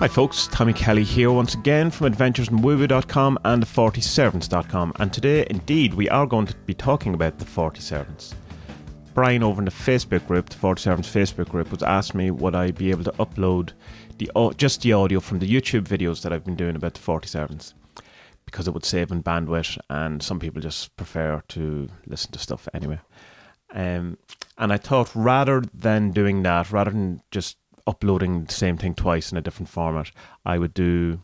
Hi, folks. Tommy Kelly here once again from adventuresinwoo and the40servants.com. And today, indeed, we are going to be talking about the 40 Servants. Brian over in the Facebook group, the 40 Servants Facebook group, was asked me would I be able to upload the just the audio from the YouTube videos that I've been doing about the 40 Servants because it would save in bandwidth, and some people just prefer to listen to stuff anyway. Um, and I thought rather than doing that, rather than just uploading the same thing twice in a different format, I would do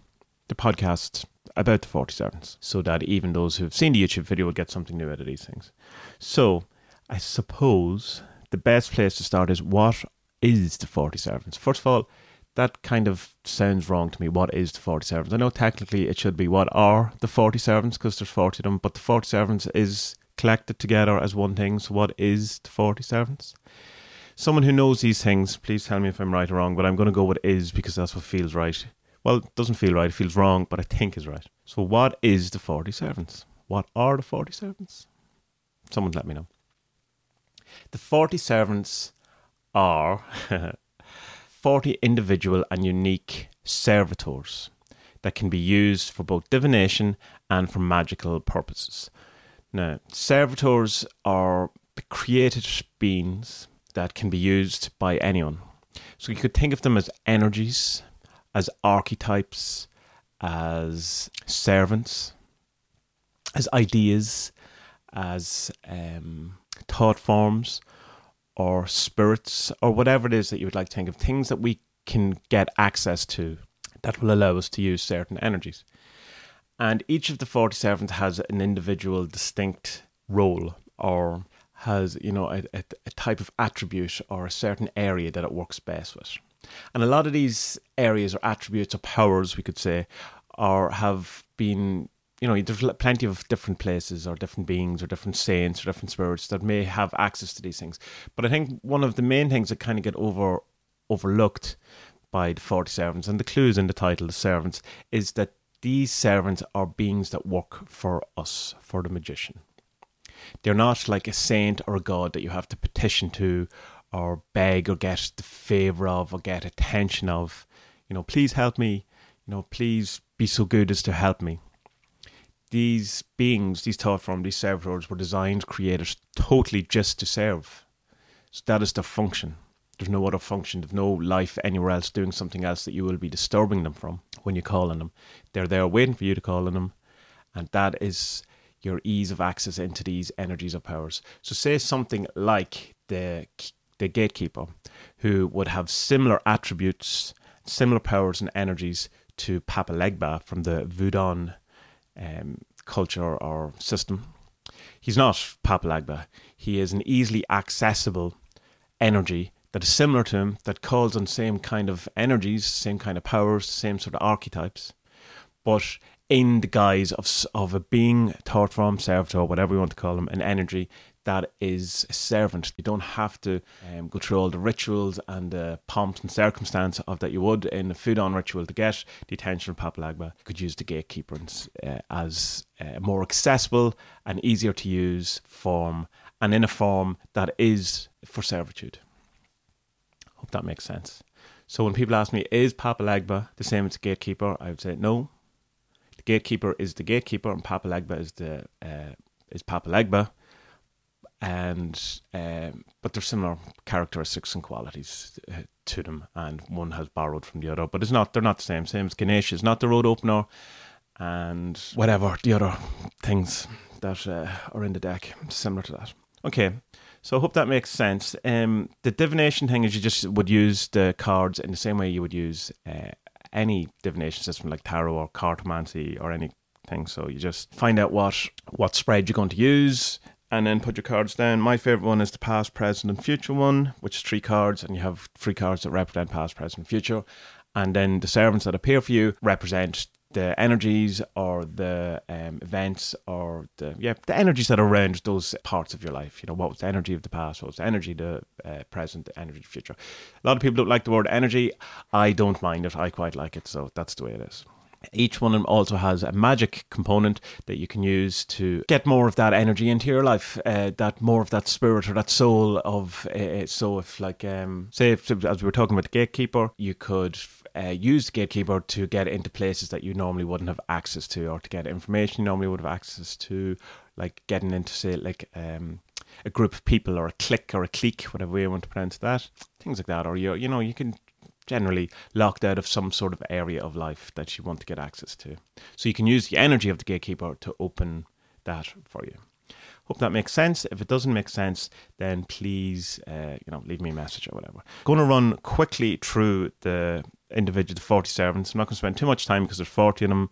the podcast about the 40 Servants so that even those who've seen the YouTube video will get something new out of these things. So, I suppose the best place to start is what is the 40 Servants? First of all, that kind of sounds wrong to me. What is the 40 Servants? I know technically it should be what are the 40 Servants because there's 40 of them, but the 40 Servants is collected together as one thing. So, what is the 40 Servants? Someone who knows these things, please tell me if I'm right or wrong, but I'm going to go with is because that's what feels right. Well, it doesn't feel right, it feels wrong, but I think is right. So, what is the 40 servants? What are the 40 servants? Someone let me know. The 40 servants are 40 individual and unique servitors that can be used for both divination and for magical purposes. Now, servitors are created beings that can be used by anyone. So you could think of them as energies, as archetypes, as servants, as ideas, as um, thought forms, or spirits, or whatever it is that you would like to think of, things that we can get access to that will allow us to use certain energies. And each of the 40 servants has an individual distinct role or has you know a, a, a, type of attribute or a certain area that it works best with. And a lot of these areas or attributes or powers we could say or have been you know there's plenty of different places or different beings or different saints or different spirits that may have access to these things. But i think one of the main things that kind of get over overlooked by the 40 servants and the clues in the title the servants is that these servants are beings that work for us for the magician they're not like a saint or a god that you have to petition to or beg or get the favor of or get attention of. You know, please help me. You know, please be so good as to help me. These beings, these thought forms, these servitors were designed, created totally just to serve. So that is their function. There's no other function. There's no life anywhere else doing something else that you will be disturbing them from when you call on them. They're there waiting for you to call on them. And that is your ease of access into these energies or powers. So, say something like the the gatekeeper, who would have similar attributes, similar powers and energies to Papa Legba from the Voodoo um, culture or system. He's not Papa Legba. He is an easily accessible energy that is similar to him, that calls on same kind of energies, same kind of powers, same sort of archetypes, but in the guise of of a being, thought form, servitor, whatever you want to call them, an energy that is a servant. You don't have to um, go through all the rituals and the pomps and circumstance of that you would in a Vodun ritual to get the attention of Papa Legba. You could use the gatekeeper uh, as a more accessible and easier to use form, and in a form that is for servitude. Hope that makes sense. So when people ask me, is Papa Legba the same as gatekeeper? I would say no gatekeeper is the gatekeeper, and Papa Legba is the uh, is Papa Legba. And um, but there's similar characteristics and qualities uh, to them, and one has borrowed from the other, but it's not. They're not the same. Same as Ganesh is not the road opener, and whatever the other things that uh, are in the deck, similar to that. Okay, so I hope that makes sense. Um, the divination thing is you just would use the cards in the same way you would use uh, any divination system like tarot or cartomancy or anything. So you just find out what what spread you're going to use and then put your cards down. My favorite one is the past, present, and future one, which is three cards, and you have three cards that represent past, present, and future. And then the servants that appear for you represent the energies or the um, events or the yeah the energies that are around those parts of your life. You know, what was the energy of the past? What was the energy of the uh, present? The energy of the future? A lot of people don't like the word energy. I don't mind it. I quite like it. So that's the way it is. Each one of them also has a magic component that you can use to get more of that energy into your life, uh, that more of that spirit or that soul of. Uh, so, if like, um, say, if, as we were talking about the gatekeeper, you could uh, use the gatekeeper to get into places that you normally wouldn't have access to, or to get information you normally would have access to, like getting into say like um, a group of people or a clique or a clique, whatever you want to pronounce that, things like that, or you you know you can generally locked out of some sort of area of life that you want to get access to. So you can use the energy of the gatekeeper to open that for you. Hope that makes sense. If it doesn't make sense, then please, uh, you know, leave me a message or whatever. Going to run quickly through the individual 40 servants. I'm not going to spend too much time because there's 40 of them,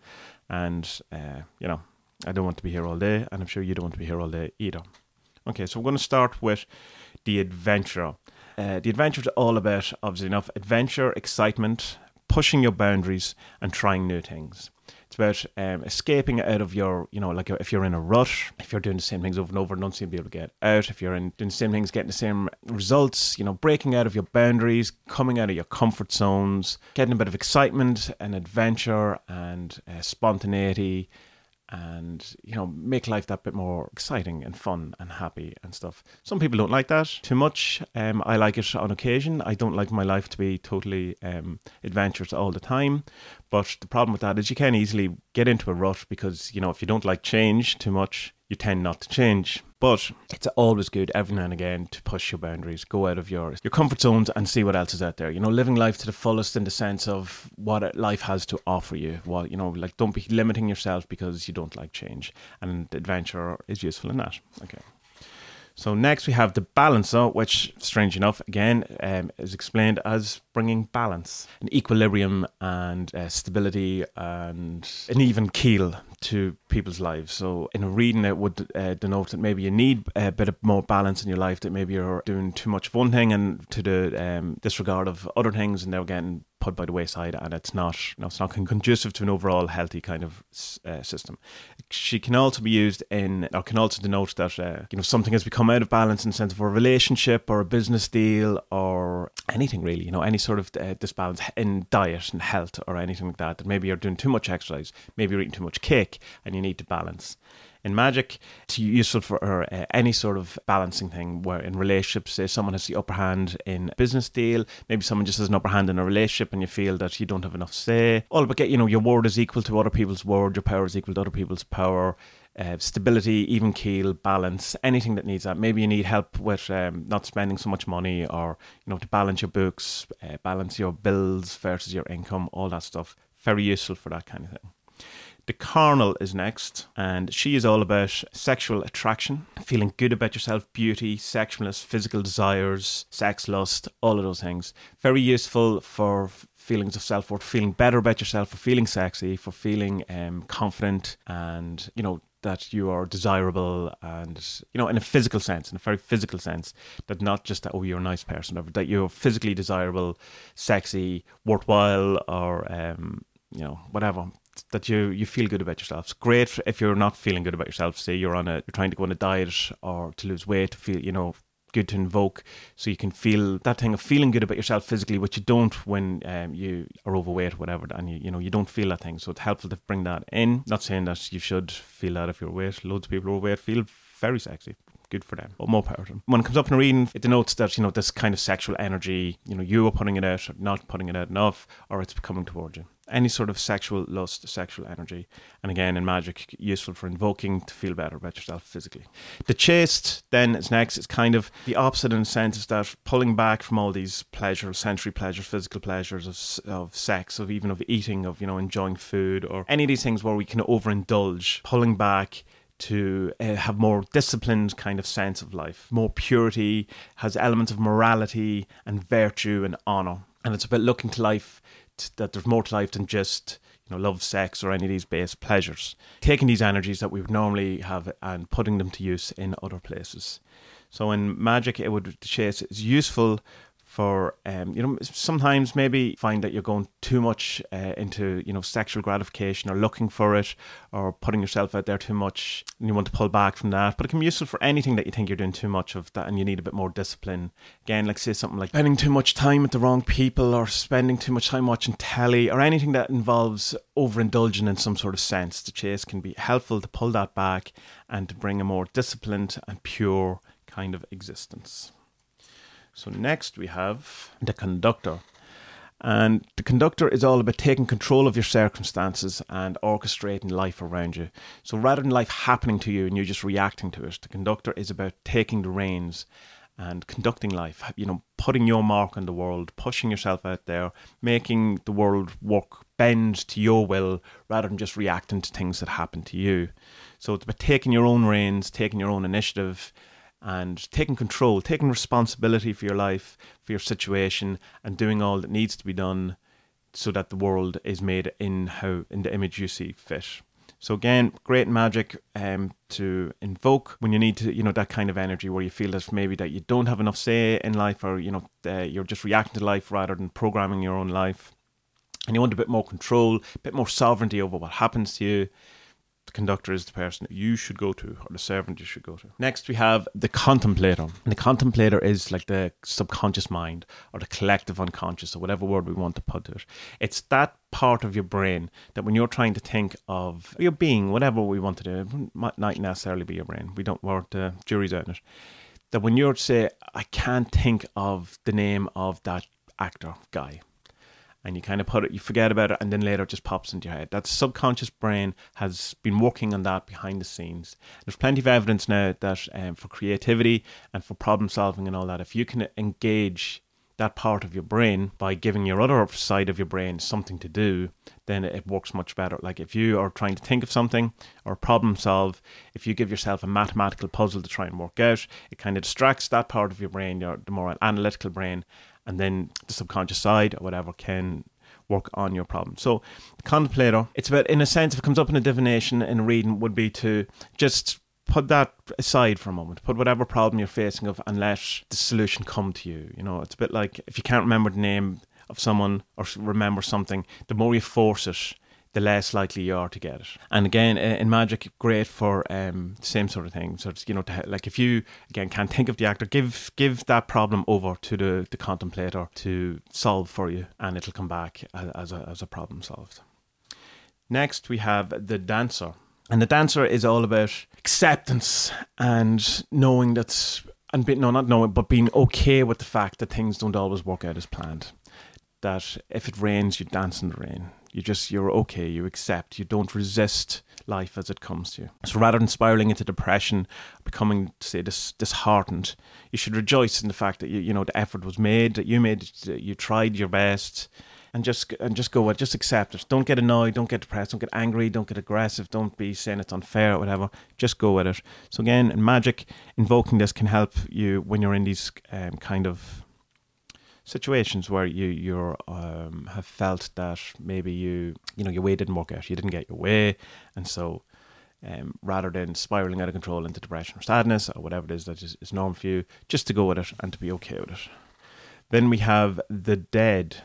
and uh, you know, I don't want to be here all day, and I'm sure you don't want to be here all day either. Okay, so we're going to start with the adventurer. Uh, the adventure is all about, obviously enough, adventure, excitement, pushing your boundaries, and trying new things. It's about um, escaping out of your, you know, like if you're in a rut, if you're doing the same things over and over, don't seem to be able to get out. If you're in doing the same things, getting the same results, you know, breaking out of your boundaries, coming out of your comfort zones, getting a bit of excitement and adventure and uh, spontaneity and you know make life that bit more exciting and fun and happy and stuff. Some people don't like that too much. Um, i like it on occasion. I don't like my life to be totally um, adventurous all the time. But the problem with that is you can easily get into a rut because you know if you don't like change too much you tend not to change. But it's always good every now and again to push your boundaries, go out of your your comfort zones and see what else is out there. You know, living life to the fullest in the sense of what life has to offer you. What you know, like don't be limiting yourself because you don't like change. And adventure is useful in that. Okay. So next we have the balancer, which, strange enough, again um, is explained as bringing balance, an equilibrium, and uh, stability, and an even keel to people's lives. So in a reading, it would uh, denote that maybe you need a bit of more balance in your life. That maybe you're doing too much of one thing and to the um, disregard of other things, and they're getting put by the wayside, and it's not you know, it's not conducive to an overall healthy kind of uh, system. She can also be used in, or can also denote that uh, you know something has become out of balance in the sense of a relationship or a business deal or anything really. You know, any sort of uh, disbalance in diet and health or anything like that. That maybe you're doing too much exercise, maybe you're eating too much cake, and you need to balance in magic. It's useful for uh, any sort of balancing thing where in relationships, say someone has the upper hand in a business deal, maybe someone just has an upper hand in a relationship and you feel that you don't have enough say. All but get, you know, your word is equal to other people's word, your power is equal to other people's power. Uh, stability, even keel, balance, anything that needs that. Maybe you need help with um, not spending so much money, or you know, to balance your books, uh, balance your bills versus your income, all that stuff. Very useful for that kind of thing. The Carnal is next, and she is all about sexual attraction, feeling good about yourself, beauty, sexualness, physical desires, sex lust, all of those things. Very useful for feelings of self worth, feeling better about yourself, for feeling sexy, for feeling um, confident, and you know that you are desirable and you know in a physical sense in a very physical sense that not just that oh you're a nice person that you're physically desirable sexy worthwhile or um, you know whatever that you you feel good about yourself. It's great if you're not feeling good about yourself. Say you're on a you're trying to go on a diet or to lose weight to feel you know good to invoke so you can feel that thing of feeling good about yourself physically which you don't when um, you are overweight or whatever and you, you know you don't feel that thing. So it's helpful to bring that in. Not saying that you should feel that if you're overweight loads of people are overweight feel very sexy good for them. But more power to them. When it comes up in a reading, it denotes that, you know, this kind of sexual energy, you know, you are putting it out, or not putting it out enough, or it's coming towards you any sort of sexual lust, sexual energy. And again, in magic, useful for invoking to feel better about yourself physically. The chaste then is next. It's kind of the opposite in a sense, is that pulling back from all these pleasures, sensory pleasures, physical pleasures of, of sex, of even of eating, of, you know, enjoying food, or any of these things where we can overindulge, pulling back to uh, have more disciplined kind of sense of life, more purity, has elements of morality and virtue and honor. And it's about looking to life that there's more to life than just you know love, sex, or any of these base pleasures. Taking these energies that we would normally have and putting them to use in other places. So in magic, it would chaste is useful for um, you know sometimes maybe find that you're going too much uh, into you know sexual gratification or looking for it or putting yourself out there too much and you want to pull back from that. But it can be useful for anything that you think you're doing too much of that and you need a bit more discipline. Again like say something like spending too much time with the wrong people or spending too much time watching telly or anything that involves overindulging in some sort of sense. The chaste can be helpful to pull that back and to bring a more disciplined and pure kind of existence so next we have the conductor. And the conductor is all about taking control of your circumstances and orchestrating life around you. So rather than life happening to you and you just reacting to it, the conductor is about taking the reins and conducting life, you know, putting your mark on the world, pushing yourself out there, making the world work, bend to your will rather than just reacting to things that happen to you. So it's about taking your own reins, taking your own initiative, and taking control, taking responsibility for your life, for your situation, and doing all that needs to be done so that the world is made in how in the image you see fit. So again, great magic um, to invoke when you need to, you know, that kind of energy where you feel that maybe that you don't have enough say in life, or you know, uh, you're just reacting to life rather than programming your own life, and you want a bit more control, a bit more sovereignty over what happens to you the conductor is the person you should go to or the servant you should go to. Next, we have the contemplator. And the contemplator is like the subconscious mind or the collective unconscious or whatever word we want to put to it. It's that part of your brain that when you're trying to think of your being, whatever we want to do, it might not necessarily be your brain. We don't want the jury's out on it. That when you're say, I can't think of the name of that actor guy and you kind of put it, you forget about it, and then later it just pops into your head. That subconscious brain has been working on that behind the scenes. There's plenty of evidence now that um, for creativity and for problem solving and all that, if you can engage that part of your brain by giving your other side of your brain something to do, then it works much better. Like if you are trying to think of something or problem solve, if you give yourself a mathematical puzzle to try and work out, it kind of distracts that part of your brain, your the more analytical brain, and then the subconscious side or whatever can work on your problem. So contemplator, it's about in a sense if it comes up in a divination in reading would be to just put that aside for a moment. Put whatever problem you're facing of and let the solution come to you. You know, it's a bit like if you can't remember the name of someone or remember something, the more you force it, the less likely you are to get it. And again, in magic, great for um, same sort of thing. So it's, you know, to, like if you again can't think of the actor, give give that problem over to the, the contemplator to solve for you, and it'll come back as, as a, as a problem solved. Next, we have the dancer, and the dancer is all about acceptance and knowing that, and be, no, not knowing, but being okay with the fact that things don't always work out as planned. That if it rains, you dance in the rain you just you're okay you accept you don't resist life as it comes to you. So rather than spiraling into depression becoming say dis- disheartened you should rejoice in the fact that you you know the effort was made that you made that you tried your best and just and just go with just accept it. Don't get annoyed don't get depressed don't get angry don't get aggressive don't be saying it's unfair or whatever. Just go with it. So again in magic invoking this can help you when you're in these um, kind of situations where you you um, have felt that maybe you you know your way didn't work out, you didn't get your way, and so um, rather than spiraling out of control into depression or sadness or whatever it is that is, is normal for you, just to go with it and to be okay with it. Then we have the dead.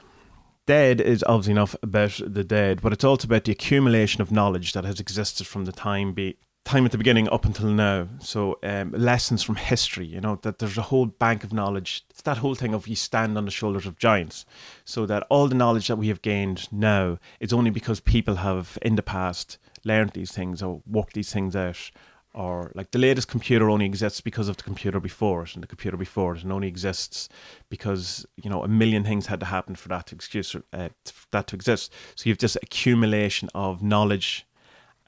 Dead is obviously enough about the dead, but it's also about the accumulation of knowledge that has existed from the time be time at the beginning up until now. So um, lessons from history, you know, that there's a whole bank of knowledge. It's that whole thing of you stand on the shoulders of giants. So that all the knowledge that we have gained now is only because people have in the past learned these things or worked these things out. Or like the latest computer only exists because of the computer before it, and the computer before it, and only exists because you know a million things had to happen for that to excuse uh, that to exist. So you've this accumulation of knowledge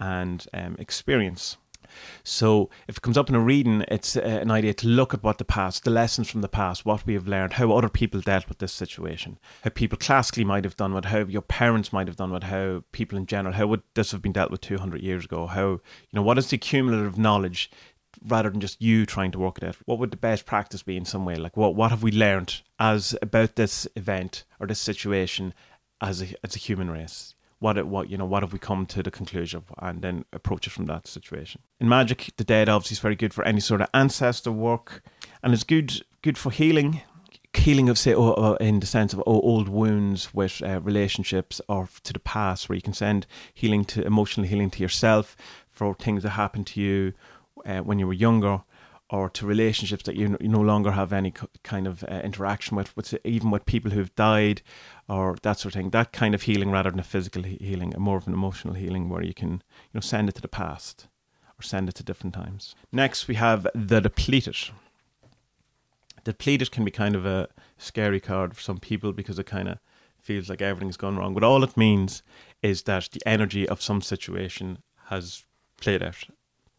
and um, experience. So if it comes up in a reading, it's uh, an idea to look at what the past, the lessons from the past, what we have learned, how other people dealt with this situation, how people classically might have done what, how your parents might have done what, how people in general, how would this have been dealt with 200 years ago, how, you know, what is the cumulative knowledge rather than just you trying to work it out? What would the best practice be in some way? Like what, what have we learned as about this event or this situation as a, as a human race? What what you know what have we come to the conclusion of and then approach it from that situation. In magic the dead obviously is very good for any sort of ancestor work and it's good good for healing healing of say in the sense of old wounds with uh, relationships or to the past where you can send healing to emotional healing to yourself for things that happened to you uh, when you were younger or to relationships that you, you no longer have any kind of uh, interaction with, with, even with people who've died or that sort of thing. That kind of healing rather than a physical healing, a more of an emotional healing where you can you know send it to the past or send it to different times. Next, we have the depleted. Depleted can be kind of a scary card for some people because it kind of feels like everything's gone wrong. But all it means is that the energy of some situation has played out,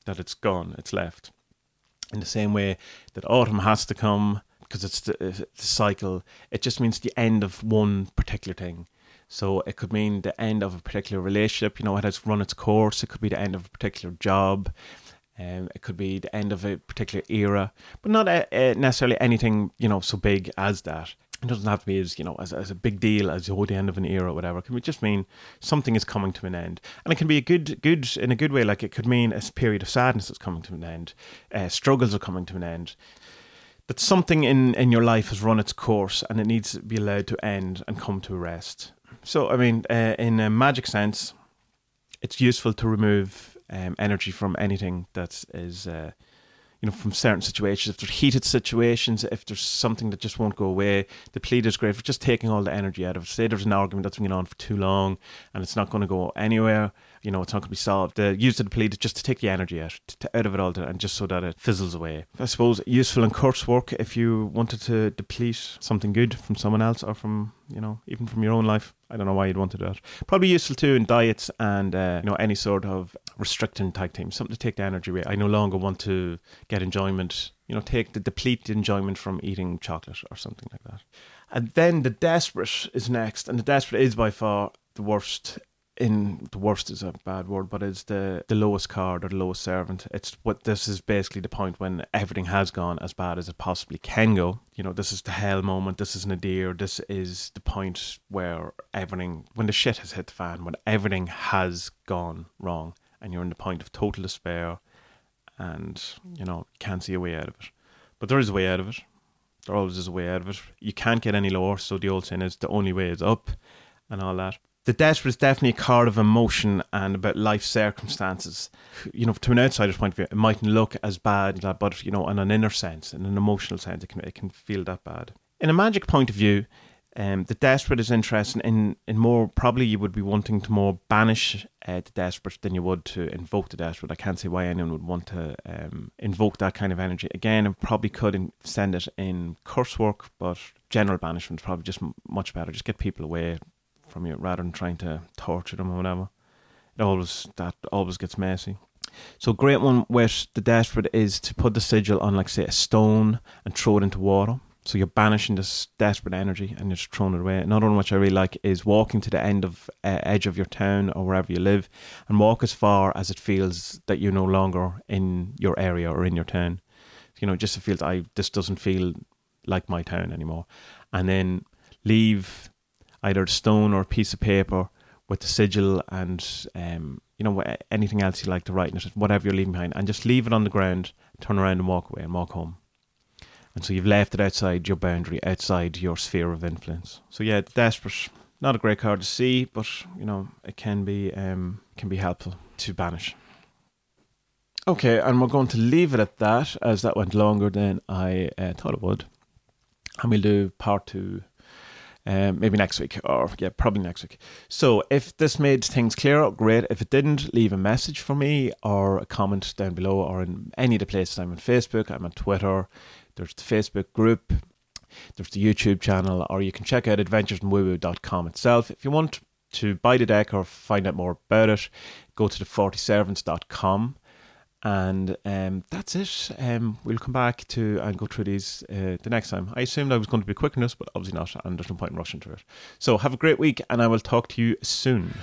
that it's gone, it's left. In the same way that autumn has to come because it's the, the cycle, it just means the end of one particular thing. So it could mean the end of a particular relationship, you know, it has run its course. It could be the end of a particular job. Um, it could be the end of a particular era, but not uh, uh, necessarily anything, you know, so big as that. It doesn't have to be as you know as, as a big deal as oh, the end of an era or whatever. It can just mean something is coming to an end, and it can be a good good in a good way. Like it could mean a period of sadness is coming to an end, uh, struggles are coming to an end. That something in in your life has run its course and it needs to be allowed to end and come to a rest. So I mean, uh, in a magic sense, it's useful to remove um, energy from anything that is. Uh, you know, from certain situations. If there's heated situations, if there's something that just won't go away, the plead is great for just taking all the energy out of it. Say there's an argument that's been going on for too long and it's not going to go anywhere, you know, it's not going to be solved. The use of the just to take the energy out, to, out of it all, and just so that it fizzles away. I suppose useful in curse work if you wanted to deplete something good from someone else or from, you know, even from your own life. I don't know why you'd want to do that. Probably useful too in diets and uh, you know any sort of restricting type thing. Something to take the energy away. I no longer want to get enjoyment. You know, take the deplete enjoyment from eating chocolate or something like that. And then the desperate is next, and the desperate is by far the worst in the worst is a bad word, but it's the the lowest card or the lowest servant. It's what this is basically the point when everything has gone as bad as it possibly can go. You know, this is the hell moment. This is nadir. This is the point where everything, when the shit has hit the fan, when everything has gone wrong, and you're in the point of total despair, and you know can't see a way out of it. But there is a way out of it. There always is a way out of it. You can't get any lower. So the old saying is the only way is up, and all that the desperate is definitely a card of emotion and about life circumstances. You know, to an outsider's point of view, it mightn't look as bad, but you know, in an inner sense, in an emotional sense, it can it can feel that bad. In a magic point of view, um, the desperate is interesting in in more probably you would be wanting to more banish uh, the desperate than you would to invoke the desperate. I can't see why anyone would want to um, invoke that kind of energy. Again, it probably could send it in curse work, but general banishment is probably just much better. Just get people away, from you rather than trying to torture them or whatever. It always that always gets messy. So great one with the desperate is to put the sigil on like say a stone and throw it into water. So you're banishing this desperate energy and you're just throwing it away. Another one which I really like is walking to the end of uh, edge of your town or wherever you live, and walk as far as it feels that you're no longer in your area or in your town. You know, just it feels I this doesn't feel like my town anymore, and then leave either a stone or a piece of paper with the sigil and um, you know anything else you like to write in it, whatever you're leaving behind, and just leave it on the ground, turn around and walk away and walk home. And so you've left it outside your boundary, outside your sphere of influence. So yeah, desperate. Not a great card to see, but you know it can be um, can be helpful to banish. Okay, and we're going to leave it at that, as that went longer than I uh, thought it would. And we'll do part two um, maybe next week, or yeah, probably next week. So if this made things clearer, great. If it didn't, leave a message for me or a comment down below, or in any of the places. I'm on Facebook, I'm on Twitter. There's the Facebook group. There's the YouTube channel, or you can check out adventuresinwoo itself. If you want to buy the deck or find out more about it, go to the 40servants.com and um, that's it. Um, we'll come back to and go through these uh, the next time. I assumed I was going to be quick in this, but obviously not, and there's no point in rushing through it. So have a great week, and I will talk to you soon.